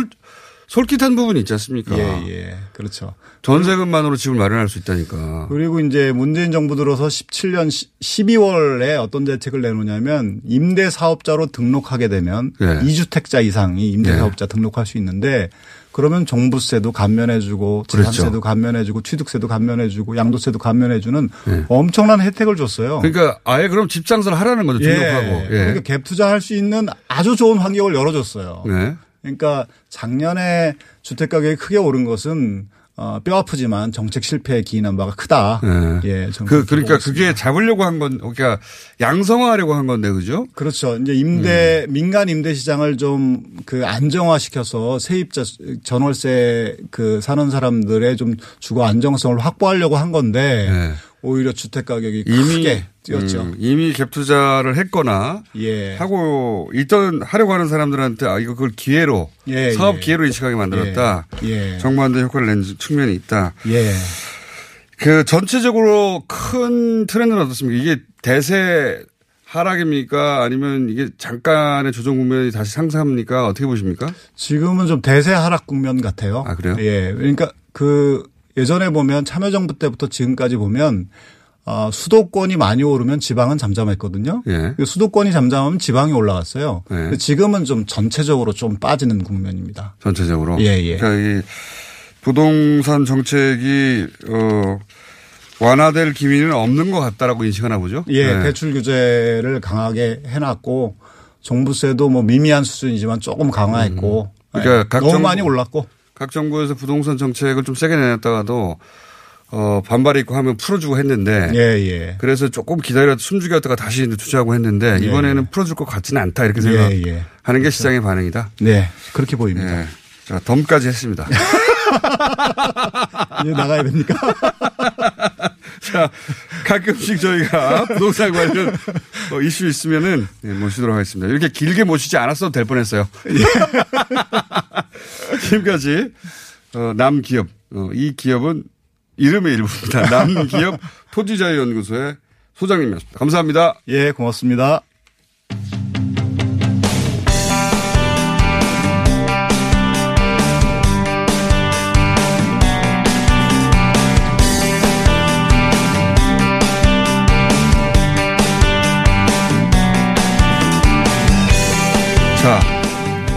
홀, 솔깃한 부분이 있지 않습니까? 예, 예. 그렇죠. 전세금만으로 집을 마련할 수 있다니까. 그리고 이제 문재인 정부 들어서 17년 12월에 어떤 대책을 내놓냐면 임대 사업자로 등록하게 되면 예. 2주택자 이상이 임대 예. 사업자 등록할 수 있는데 그러면 종부세도 감면해주고 그렇죠. 재산세도 감면해주고 취득세도 감면해주고 양도세도 감면해주는 예. 엄청난 혜택을 줬어요. 그러니까 아예 그럼 집 장사를 하라는 거죠. 등록하고. 예. 그러니까 갭 투자할 수 있는 아주 좋은 환경을 열어줬어요. 네. 그러니까 작년에 주택 가격이 크게 오른 것은 어, 뼈 아프지만 정책 실패에 기인한 바가 크다. 네. 예, 그, 그러니까. 그게 잡으려고 한 건, 그러니까 양성화하려고 한 건데, 그죠? 그렇죠. 이제 임대 음. 민간 임대 시장을 좀 그 안정화시켜서 세입자 전월세 그 사는 사람들의 좀 주거 안정성을 확보하려고 한 건데 네. 오히려 주택 가격이 이미 크게 뛰었죠. 음, 이미 갭 투자를 했거나 예. 하고 있던 하려고 하는 사람들한테 아 이거 그걸 기회로 예, 사업 예. 기회로 인식하게 만들었다. 예. 정부한테 효과를 낸 측면이 있다. 예. 그 전체적으로 큰 트렌드는 어떻습니까? 이게 대세 하락입니까? 아니면 이게 잠깐의 조정 국면이 다시 상승합니까? 어떻게 보십니까? 지금은 좀 대세 하락 국면 같아요. 아, 그래요? 예. 그러니까 그 예전에 보면 참여정부 때부터 지금까지 보면 어, 수도권이 많이 오르면 지방은 잠잠했거든요. 예. 그 수도권이 잠잠하면 지방이 올라갔어요. 예. 지금은 좀 전체적으로 좀 빠지는 국면입니다. 전체적으로. 예, 예. 그러니까 이 부동산 정책이 어 완화될 기미는 없는 것 같다라고 인식하나 보죠. 예, 네. 대출 규제를 강하게 해놨고 종부세도 뭐 미미한 수준이지만 조금 강화했고 그러니까 예, 각 너무 많이 올랐고 각 정부에서 부동산 정책을 좀 세게 내놨다가도 어 반발이 있고 하면 풀어주고 했는데 예, 예. 그래서 조금 기다려 숨죽였다가 다시 투자하고 했는데 예, 이번에는 풀어줄 것 같지는 않다 이렇게 예, 생각하는 예. 게 시장의 반응이다. 네, 그렇게 보입니다. 예. 자, 덤까지 했습니다. 이제 나가야 됩니까? 자, 가끔씩 저희가 부동산 관련 어, 이슈 있으면은 예, 모시도록 하겠습니다. 이렇게 길게 모시지 않았어도 될 뻔했어요. 지금까지 어, 남기업 어, 이 기업은 이름의 일부입니다. 남기업 토지자유연구소의 소장님이었습니다. 감사합니다. 예, 고맙습니다.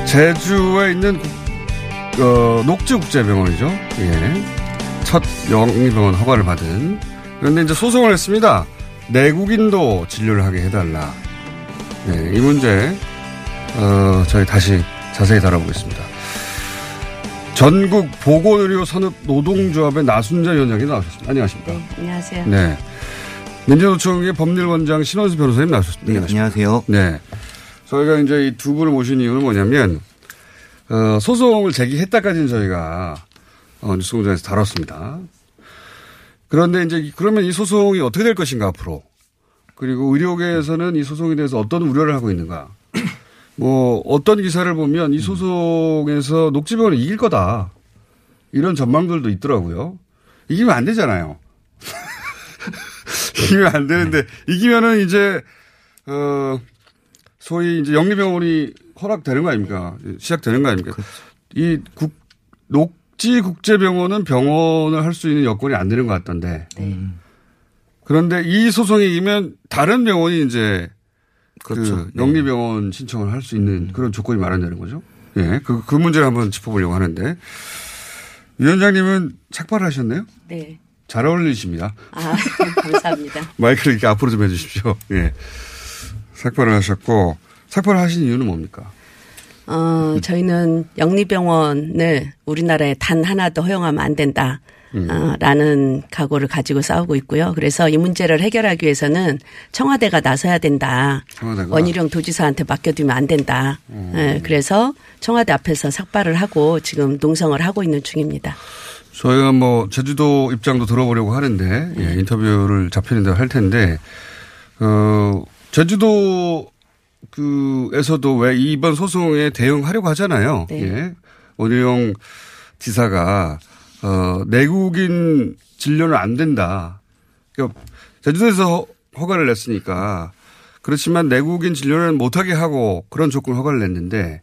제주에 있는 국- 어, 녹지국제병원이죠. 예. 첫 영리병원 허가를 받은. 그런데 이제 소송을 했습니다. 내국인도 진료를 하게 해달라. 네, 이 문제, 어, 저희 다시 자세히 다뤄보겠습니다. 전국 보건의료 산업 노동조합의 나순자 위원장이 나오셨습니다. 안녕하십니까? 안녕하세요. 네. 민주노총의 법률원장 신원수 변호사님 나오셨습니다. 네, 안녕하세요. 네. 저희가 이제 이 두 분을 모신 이유는 뭐냐면, 어, 소송을 제기했다까지는 저희가, 어, 뉴스공장에서 다뤘습니다. 그런데 이제 그러면 이 소송이 어떻게 될 것인가 앞으로. 그리고 의료계에서는 이 소송에 대해서 어떤 우려를 하고 있는가. 뭐 어떤 기사를 보면 이 소송에서 녹지병원이 이길 거다. 이런 전망들도 있더라고요. 이기면 안 되잖아요. 이기면 안 되는데 이기면은 이제 어 소위 이제 영리병원이 허락되는 거 아닙니까? 시작되는 거 아닙니까? 이 국, 녹지 국제병원은 병원을 할 수 있는 여건이 안 되는 것 같던데. 그런데 이 소송이 이기면 다른 병원이 이제 그 영리병원 신청을 할 수 있는 그런 조건이 마련되는 거죠. 예. 그, 그 문제를 한번 짚어보려고 하는데. 위원장님은 착발을 하셨네요? 네. 잘 어울리십니다. 아, 감사합니다. 마이크를 이렇게 앞으로 좀 해주십시오. 예. 삭발을 하셨고, 삭발을 하신 이유는 뭡니까? 어, 저희는 영리병원을 우리나라에 단 하나도 허용하면 안 된다. 음. 어, 라는 각오를 가지고 싸우고 있고요. 그래서 이 문제를 해결하기 위해서는 청와대가 나서야 된다. 청와대가. 원희룡 도지사한테 맡겨두면 안 된다. 음. 예, 그래서 청와대 앞에서 삭발을 하고 지금 농성을 하고 있는 중입니다. 저희가 뭐, 제주도 입장도 들어보려고 하는데, 예, 인터뷰를 잡히는 대로 할 텐데, 어, 제주도 그에서도 왜 이번 소송에 대응하려고 하잖아요. 네. 예. 원희룡 지사가, 어, 내국인 진료는 안 된다. 그러니까 제주도에서 허- 허가를 냈으니까 그렇지만 내국인 진료는 못하게 하고 그런 조건 허가를 냈는데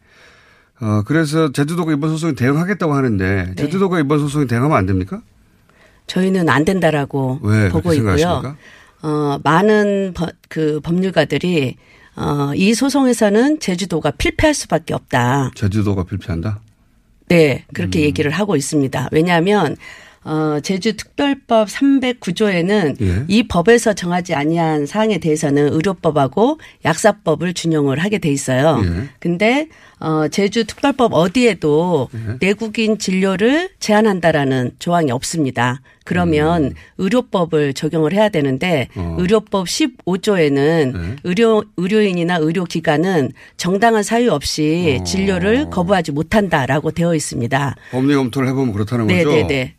어, 그래서 제주도가 이번 소송에 대응하겠다고 하는데 네. 제주도가 이번 소송에 대응하면 안 됩니까? 저희는 안 된다라고 왜 보고 있고요. 생각하십니까? 어, 많은 법- 그 법률가들이 어, 이 소송에서는 제주도가 필패할 수밖에 없다. 제주도가 필패한다? 네, 그렇게 음. 얘기를 하고 있습니다. 왜냐하면 어, 제주특별법 309조에는 예. 이 법에서 정하지 아니한 사항에 대해서는 의료법하고 약사법을 준용을 하게 돼 있어요. 예. 근데 어, 제주특별법 어디에도 예. 내국인 진료를 제한한다라는 조항이 없습니다. 그러면 의료법을 적용을 해야 되는데 음. 어. 의료법 15조에는 네. 의료 의료인이나 의료기관은 정당한 사유 없이 어. 진료를 거부하지 못한다라고 되어 있습니다. 법리 검토를 해보면 그렇다는 네, 거죠. 네, 네.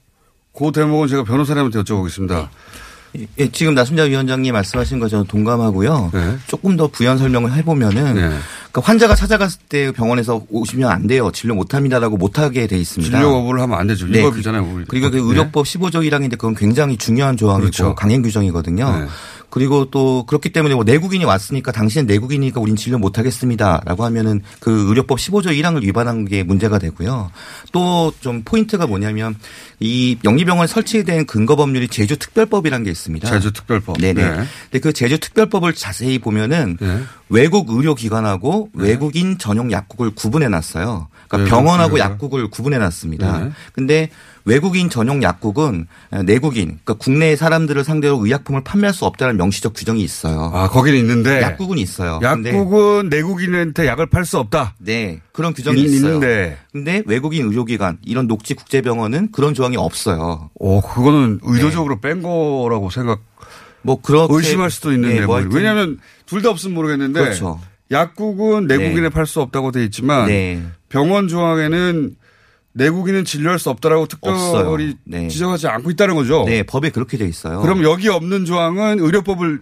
그 대목은 제가 변호사님한테 여쭤보겠습니다. 예, 지금 나순자 위원장님 말씀하신 거 저는 동감하고요. 네. 조금 더 부연 설명을 해보면은 그러니까 환자가 찾아갔을 때 병원에서 오시면 안 돼요. 진료 못합니다라고 못하게 돼 있습니다. 진료 거부를 하면 안 되죠. 네, 위법이잖아요. 우리. 그리고 그 네. 의료법 15조 1항인데 그건 굉장히 중요한 조항이고 그렇죠. 강행 규정이거든요. 네. 그리고 또 그렇기 때문에 뭐 내국인이 왔으니까 당신은 내국인이니까 우린 진료 못 하겠습니다라고 하면은 그 의료법 15조 1항을 위반한 게 문제가 되고요. 또 좀 포인트가 뭐냐면 이 영리병원 설치된 근거 법률이 제주특별법이라는 게 있습니다. 제주특별법. 네네. 네. 근데 그 제주특별법을 자세히 보면은 외국 의료기관하고 외국인 전용 약국을 구분해 놨어요. 그러니까 병원하고 의료기관. 약국을 구분해 놨습니다. 네. 근데 외국인 전용 약국은 내국인, 그러니까 국내 사람들을 상대로 의약품을 판매할 수 없다는 명시적 규정이 있어요. 아, 거기는 있는데. 약국은 있어요. 약국은 내국인한테 약을 팔 수 없다. 네. 그런 규정이 있- 있어요. 있는데. 근데 외국인 의료기관, 이런 녹지 국제병원은 그런 조항이 없어요. 오, 그거는 의도적으로 뺀 거라고 생각. 뭐 그렇게 의심할 수도 있는데 네, 뭐뭐 하여튼 왜냐하면 둘 다 없으면 모르겠는데 그렇죠. 약국은 내국인에 네. 팔수 없다고 돼 있지만 네. 병원 조항에는 내국인은 진료할 수 없다라고 특별히. 네. 지정하지 않고 있다는 거죠. 네, 법에 그렇게 돼 있어요. 그럼 여기 없는 조항은 의료법을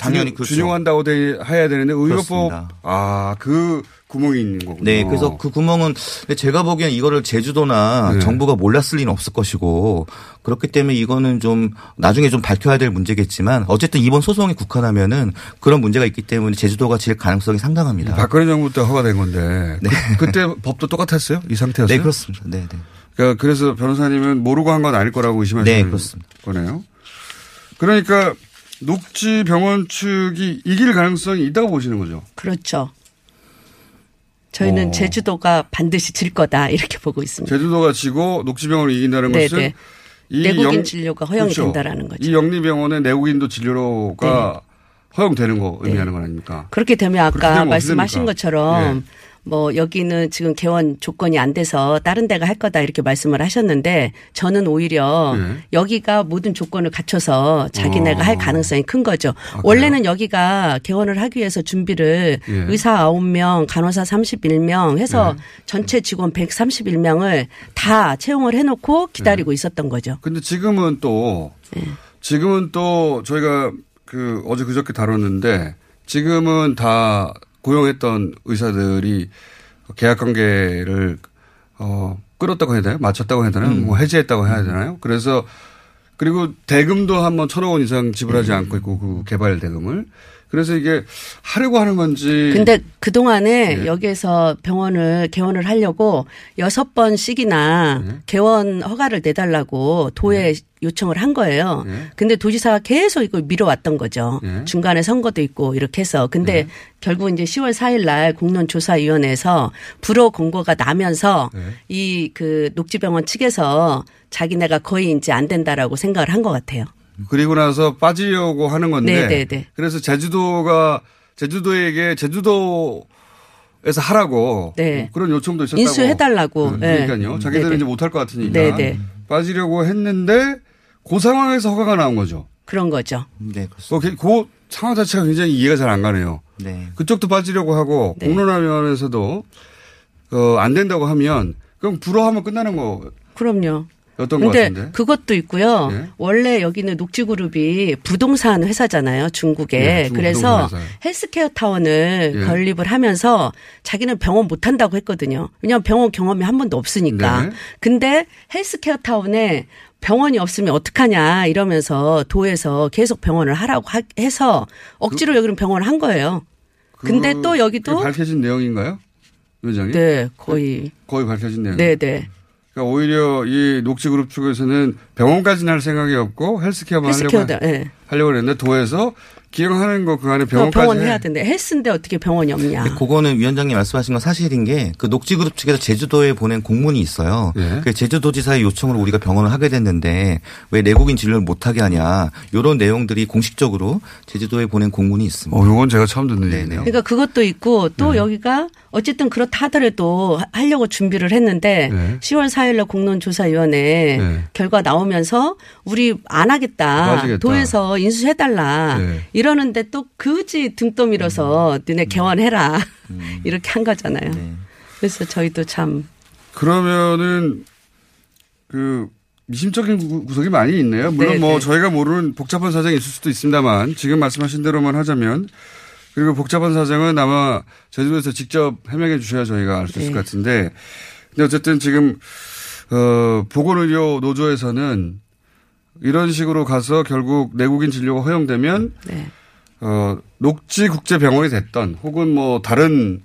당연히 그렇죠. 준용한다고 돼 해야 되는데 의료법. 아 그 구멍이 있는 거군요. 네, 그래서 그 구멍은 제가 보기엔 이거를 제주도나 네. 정부가 몰랐을 리는 없을 것이고 그렇기 때문에 이거는 좀 나중에 좀 밝혀야 될 문제겠지만 어쨌든 이번 소송에 국한하면은 그런 문제가 있기 때문에 제주도가 질 가능성이 상당합니다. 박근혜 정부 때 허가된 건데 그, 때 법도 똑같았어요? 이 상태였어요? 네, 그렇습니다. 네, 네. 그러니까 그래서 변호사님은 모르고 한 건 아닐 거라고 의심하시는 네, 그렇습니다. 거네요. 그러니까 녹지 병원 측이 이길 가능성이 있다고 보시는 거죠. 그렇죠. 저희는 어. 제주도가 반드시 질 거다 이렇게 보고 있습니다. 제주도가 지고 녹지병원을 이긴다는 네, 것은 네. 이 내국인 진료가 허용이 된다라는 거죠. 이 영리병원의 내국인도 진료가 허용되는 거 의미하는 건 아닙니까? 그렇게 되면 그렇게 아까 되면 말씀하신 것처럼? 예. 뭐 여기는 지금 개원 조건이 안 돼서 다른 데가 할 거다 이렇게 말씀을 하셨는데 저는 오히려 예. 여기가 모든 조건을 갖춰서 자기네가 어. 할 가능성이 큰 거죠. 원래는 여기가 개원을 하기 위해서 준비를 예. 의사 9명, 간호사 31명 해서 예. 전체 직원 131명을 다 채용을 해 놓고 기다리고 있었던 거죠. 근데 지금은 또 네. 지금은 또 저희가 그 어제 그저께 다뤘는데 지금은 다 고용했던 의사들이 계약 관계를 어 끊었다고 해야 되나요? 마쳤다고 해야 되나요? 뭐 해지했다고 해야 되나요? 그래서 그리고 대금도 한번 천억 원 이상 지불하지 않고 있고 그 개발 대금을 그래서 이게 하려고 하는 건지 근데 그 동안에 예. 여기에서 병원을 개원을 하려고 여섯 번씩이나 예. 개원 허가를 내달라고 도에 요청을 한 거예요. 예. 근데 도지사가 계속 이걸 미뤄왔던 거죠. 예. 중간에 선거도 있고 이렇게 해서. 근데 결국 이제 10월 4일 날 공론조사위원회에서 불허 공고가 나면서 예. 이그 녹지병원 측에서 자기네가 거의 이제 안 된다라고 생각을 한 것 같아요. 그리고 나서 빠지려고 하는 건데 네, 네, 네. 그래서 제주도가 제주도에게 제주도에서 하라고 네. 뭐 그런 요청도 있었다고 인수해달라고. 네. 그러니까요. 자기들은 네, 네. 이제 못할 것 같으니까 네, 네. 빠지려고 했는데 그 상황에서 허가가 나온 거죠. 그런 거죠. 네, 그, 그 상황 자체가 굉장히 이해가 잘 안 가네요. 네. 그쪽도 빠지려고 하고 네. 공론화위원회에서도 어, 안 된다고 하면 그럼 불허하면 끝나는 거였던 그럼요. 것 근데 같은데. 그것도 있고요. 예. 원래 여기는 녹지그룹이 부동산 회사잖아요. 중국에. 예, 중국 그래서. 헬스케어 타운을 예. 건립을 하면서 자기는 병원 못 한다고 했거든요. 왜냐하면 병원 경험이 한 번도 없으니까. 네. 근데 헬스케어 타운에 병원이 없으면 어떡하냐 이러면서 도에서 계속 병원을 하라고 하- 해서 억지로 여기는 병원을 한 거예요. 근데 그- 또 여기도 밝혀진 내용인가요? 위원장님? 네, 거의. 거의 밝혀진 내용. 네, 네. 그러니까 오히려 이 녹지그룹 측에서는 병원까지는 할 생각이 없고 헬스케어만 헬스케어다. 하려고 예. 하려고 했는데 도에서 기형하는 거 그 안에 병원까지 병원 해. 해야 된대. 헬스인데 어떻게 병원이 없냐. 그거는 위원장님 말씀하신 건 사실인 게 그 녹지그룹 측에서 제주도에 보낸 공문이 있어요. 예. 그 제주도지사의 요청으로 우리가 병원을 하게 됐는데 왜 내국인 진료를 못하게 하냐 이런 내용들이 공식적으로 제주도에 보낸 공문이 있습니다. 어, 이건 제가 처음 듣는 얘기네요. 그러니까 그것도 있고 네. 또 여기가 어쨌든 그렇다 하더라도 하- 하려고 준비를 했는데 네. 10월 4일날 공론조사위원회 네. 결과 나오면서 우리 안 하겠다. 빠지겠다. 도에서 인수해달라. 네. 이러는데 또 그지 등 떠 밀어서 음. 너네 개원해라. 이렇게 한 거잖아요. 네. 그래서 저희도 참 그러면은 그 미심적인 구- 구석이 많이 있네요. 물론 네, 뭐 네. 저희가 모르는 복잡한 사정이 있을 수도 있습니다만 지금 말씀하신 대로만 하자면 그리고 복잡한 사정은 아마 제주도에서 직접 해명해 주셔야 저희가 알 수 있을 네. 것 같은데 근데 어쨌든 지금 어 보건의료 노조에서는 이런 식으로 가서 결국 내국인 진료가 허용되면 네. 어 녹지 국제 병원이 됐던 혹은 뭐 다른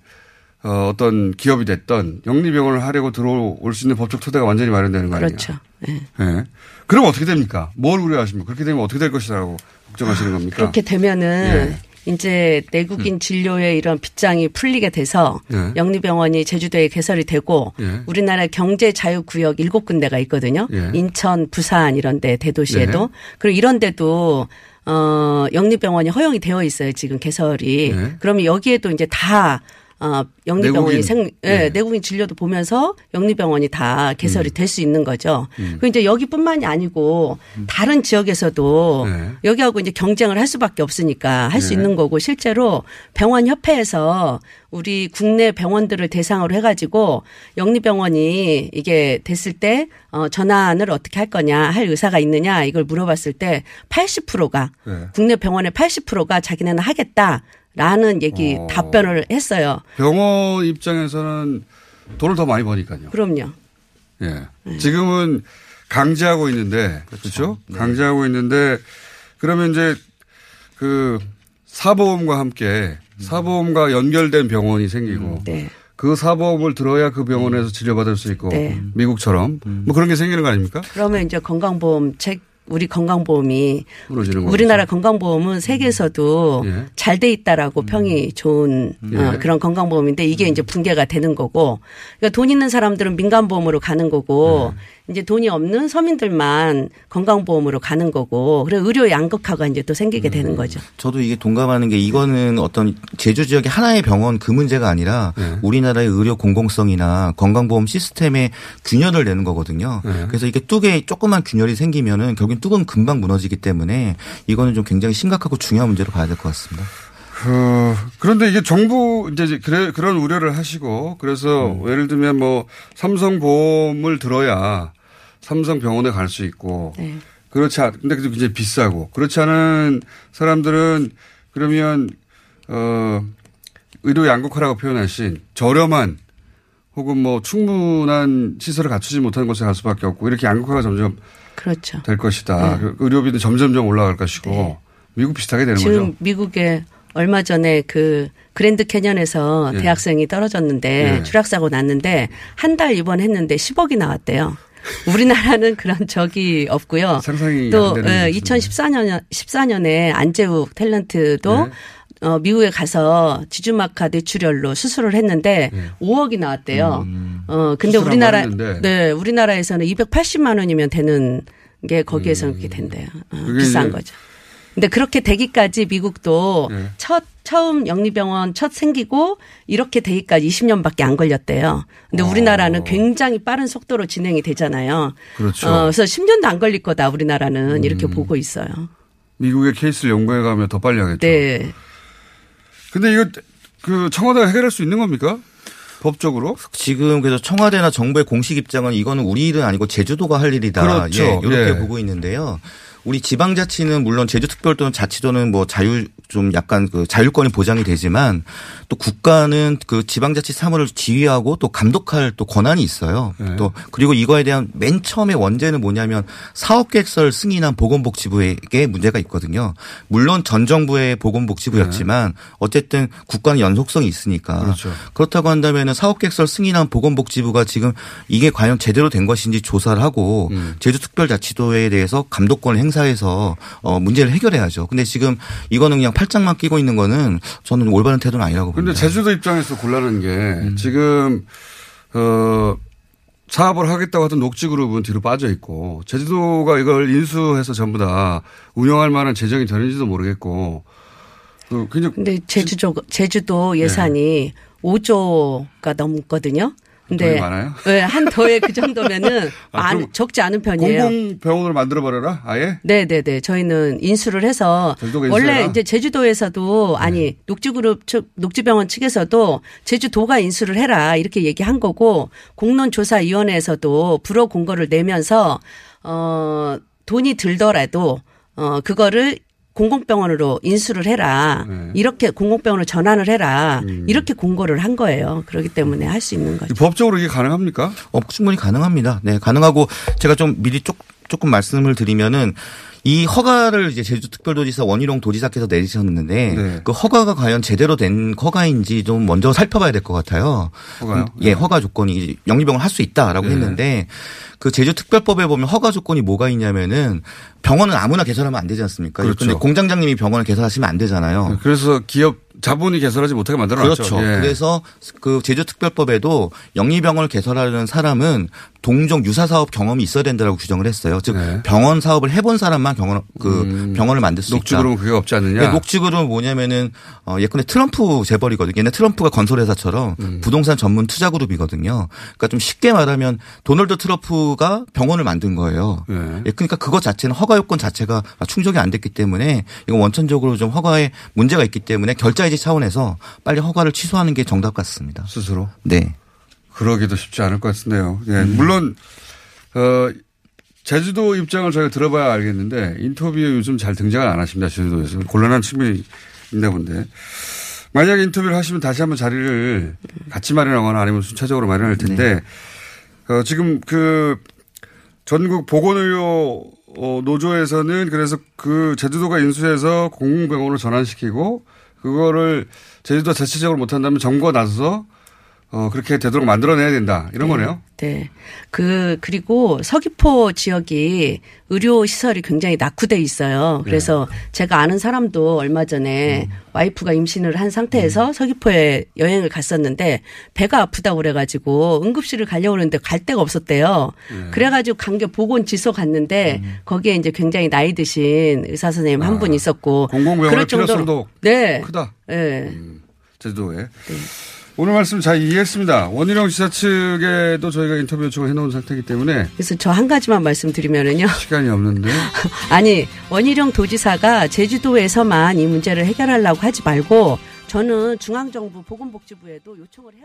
어, 어떤 기업이 됐던 영리병원을 하려고 들어올 수 있는 법적 토대가 완전히 마련되는 거 아니에요? 그렇죠. 예. 예. 그럼 어떻게 됩니까? 뭘 우려하십니까? 그렇게 되면 어떻게 될 것이라고 걱정하시는 겁니까? 그렇게 되면은 예. 이제 내국인 진료의 이런 빗장이 풀리게 돼서 예. 영리병원이 제주도에 개설이 되고 예. 우리나라 경제 자유 구역 일곱 군데가 있거든요. 예. 인천, 부산 이런 데 대도시에도 네. 그리고 이런 데도 어 영리병원이 허용이 되어 있어요. 지금 개설이. 예. 그러면 여기에도 이제 다 어, 영리병원이. 생, 예, 예. 내국인 진료도 보면서 영리병원이 다 개설이 될수 있는 거죠. 음. 그 이제 여기뿐만이 아니고 다른 지역에서도 네. 여기하고 이제 경쟁을 할 수밖에 없으니까 할수 네. 있는 거고 실제로 병원 협회에서 우리 국내 병원들을 대상으로 해가지고 영리병원이 이게 됐을 때 어, 전환을 어떻게 할 거냐 할 의사가 있느냐 이걸 물어봤을 때 80%가 네. 국내 병원의 80%가 자기네는 하겠다 라는 얘기 어. 답변을 했어요. 병원 입장에서는 돈을 더 많이 버니까요. 그럼요. 예. 지금은 강제하고 있는데 그렇죠? 강제하고 있는데 그러면 이제 그 사보험과 함께 사보험과 연결된 병원이 생기고 네. 그 사보험을 들어야 그 병원에서 치료받을 수 있고 네. 미국처럼 뭐 그런 게 생기는 거 아닙니까? 그러면 이제 건강보험 책 우리 건강보험이. 우리나라 건강보험은 세계에서도 예. 잘돼 있다라고 평이 좋은 어, 예. 그런 건강보험인데 이게 이제 붕괴가 되는 거고 그러니까 돈 있는 사람들은 민간보험으로 가는 거고 이제 돈이 없는 서민들만 건강보험으로 가는 거고 그래 의료 양극화가 이제 또 생기게 되는 거죠. 저도 이게 동감하는 게 이거는 어떤 제주 지역의 하나의 병원 그 문제가 아니라 네. 우리나라의 의료 공공성이나 건강보험 시스템에 균열을 내는 거거든요. 네. 그래서 이게 뚝에 조그만 균열이 생기면은 결국 엔 뚝은 금방 무너지기 때문에 이거는 좀 굉장히 심각하고 중요한 문제로 봐야 될 것 같습니다. 그, 그런데 이게 정부 이제 그래, 그런 우려를 하시고 그래서 음. 예를 들면 뭐 삼성 보험을 들어야 삼성 병원에 갈 수 있고 네. 그렇지 않, 근데 그게 굉장히 비싸고 그렇지 않은 사람들은 그러면 어 의료 양극화라고 표현하신 저렴한 혹은 뭐 충분한 시설을 갖추지 못하는 곳에 갈 수밖에 없고 이렇게 양극화가 점점 그렇죠. 될 것이다. 네. 그 의료비는 점점점 올라갈 것이고 미국 비슷하게 되는 지금 거죠. 미국에 얼마 전에 그 그랜드 캐년에서 예. 대학생이 떨어졌는데 예. 추락사고 났는데 한 달 입원했는데 10억이 나왔대요. 우리나라는 그런 적이 없고요. 상상이 또안 되는 예, 일이죠. 2014년 14년에 안재욱 탤런트도 네. 어, 미국에 가서 지주막하 뇌출혈로 수술을 했는데 5억이 나왔대요. 어 근데 네. 수술 한번 우리나라. 네 우리나라에서는 280만 원이면 되는 게 거기에서 는 그렇게 된대요. 어, 음. 비싼 거죠. 근데 그렇게 되기까지 미국도 네. 첫 처음 영리병원 첫 생기고 이렇게 되기까지 20년밖에 안 걸렸대요. 근데 우리나라는 굉장히 빠른 속도로 진행이 되잖아요. 그렇죠. 어, 그래서 10년도 안 걸릴 거다 우리나라는 음. 이렇게 보고 있어요. 미국의 케이스를 연구해 가면 더 빨리 하겠죠. 네. 근데 이거 그 청와대가 해결할 수 있는 겁니까? 법적으로? 지금 그래서 청와대나 정부의 공식 입장은 이거는 우리 일은 아니고 제주도가 할 일이다. 그렇죠. 예, 이렇게 예. 보고 있는데요. 우리 지방자치는 물론 제주특별도는 자치도는 뭐 자유 좀 약간 그 자율권이 보장이 되지만 또 국가는 그 지방자치 사무를 지휘하고 또 감독할 또 권한이 있어요. 네. 또 그리고 이거에 대한 맨 처음에 원제는 뭐냐면 사업계획서를 승인한 보건복지부에게 문제가 있거든요. 물론 전 정부의 보건복지부였지만 어쨌든 국가는 연속성이 있으니까 그렇죠. 그렇다고 한다면 사업계획서를 승인한 보건복지부가 지금 이게 과연 제대로 된 것인지 조사를 하고 음. 제주특별자치도에 대해서 감독권을 행사 지방사에서 어, 문제를 해결해야죠. 근데 지금 이거는 그냥 팔짱만 끼고 있는 거는 저는 올바른 태도는 아니라고 근데 봅니다. 제주도 입장에서 곤란한 게 음. 지금 어 사업을 하겠다고 하던 녹지그룹은 뒤로 빠져 있고 제주도가 이걸 인수해서 전부 다 운영할 만한 재정이 되는지도 모르겠고 그 근데 제주도 제주도 예산이 5조가 넘거든요. 돈이 많아요? 네, 한 더에 그 정도면은 아, 안- 적지 않은 편이에요. 공공 병원을 만들어 버려라 아예 네 네 네. 저희는 인수를 해서 제주도가 원래 인수해라? 이제 제주도에서도 아니 녹지그룹 측 녹지병원 측에서도 제주도가 인수를 해라 이렇게 얘기한 거고 공론조사위원회에서도 불허 공고를 내면서 어 돈이 들더라도 어 그거를 공공병원으로 인수를 해라 이렇게 공공병원으로 전환을 해라 이렇게 공고를 한 거예요. 그렇기 때문에 할 수 있는 거죠. 법적으로 이게 가능합니까? 어, 충분히 가능합니다. 네, 가능하고 제가 좀 미리 쪽, 조금 말씀을 드리면은 이 허가를 이제 제주특별도지사 원희룡 도지사께서 내리셨는데 네. 그 허가가 과연 제대로 된 허가인지 좀 먼저 살펴봐야 될 것 같아요. 허가요? 예, 허가 조건이 영리병을 할 수 있다라고 네. 했는데 그 제주특별법에 보면 허가 조건이 뭐가 있냐면은 병원은 아무나 개설하면 안 되지 않습니까? 그렇죠. 근데 공장장님이 병원을 개설하시면 안 되잖아요. 그래서 기업 자본이 개설하지 못하게 만들어 놨죠. 그렇죠. 예. 그래서 그 제주특별법에도 영리병원을 개설하려는 사람은 동종 유사 사업 경험이 있어야 된다라고 규정을 했어요. 즉 네. 병원 사업을 해본 사람만 병원 그 병원을 만들 수 있다. 녹지그룹은 그게 없지 않느냐? 네, 녹지그룹은 뭐냐면은 어 예컨대 트럼프 재벌이거든요. 얘네 트럼프가 건설회사처럼 음. 부동산 전문 투자 그룹이거든요. 그러니까 좀 쉽게 말하면 도널드 트럼프가 병원을 만든 거예요. 네. 예, 그러니까 그거 자체는 허가 요건 자체가 충족이 안 됐기 때문에 이거 원천적으로 좀 허가에 문제가 있기 때문에 결자해지 차원에서 빨리 허가를 취소하는 게 정답 같습니다. 스스로. 네. 그러기도 쉽지 않을 것 같은데요. 예, 음. 물론 어 제주도 입장을 저희가 들어봐야 알겠는데 인터뷰에 요즘 잘 등장을 안 하십니다. 제주도에서 곤란한 측면이 있나 본데 만약 인터뷰를 하시면 다시 한번 자리를 같이 마련하거나 아니면 순차적으로 마련할 텐데 어, 지금 그 전국 보건의료 어, 노조에서는 그래서 그 제주도가 인수해서 공공병원으로 전환시키고 그거를 제주도 자체적으로 못한다면 정부가 나서서 어, 그렇게 되도록 만들어내야 된다. 이런 거네요. 네. 그, 그리고 서귀포 지역이 의료 시설이 굉장히 낙후돼 있어요. 그래서 제가 아는 사람도 얼마 전에 와이프가 임신을 한 상태에서 서귀포에 여행을 갔었는데 배가 아프다고 그래가지고 응급실을 가려고 그러는데 갈 데가 없었대요. 그래가지고 강계 보건지소 갔는데 거기에 이제 굉장히 나이 드신 의사 선생님 한분 있었고. 공공병원의 그럴 정도로- 필요성도 네. 크다. 네. 제주도에. 오늘 말씀 잘 이해했습니다. 원희룡 지사 측에도 저희가 인터뷰 요청을 해놓은 상태이기 때문에 그래서 저 한 가지만 말씀드리면은요. 시간이 없는데 아니 원희룡 도지사가 제주도에서만 이 문제를 해결하려고 하지 말고 저는 중앙정부 보건복지부에도 요청을 해.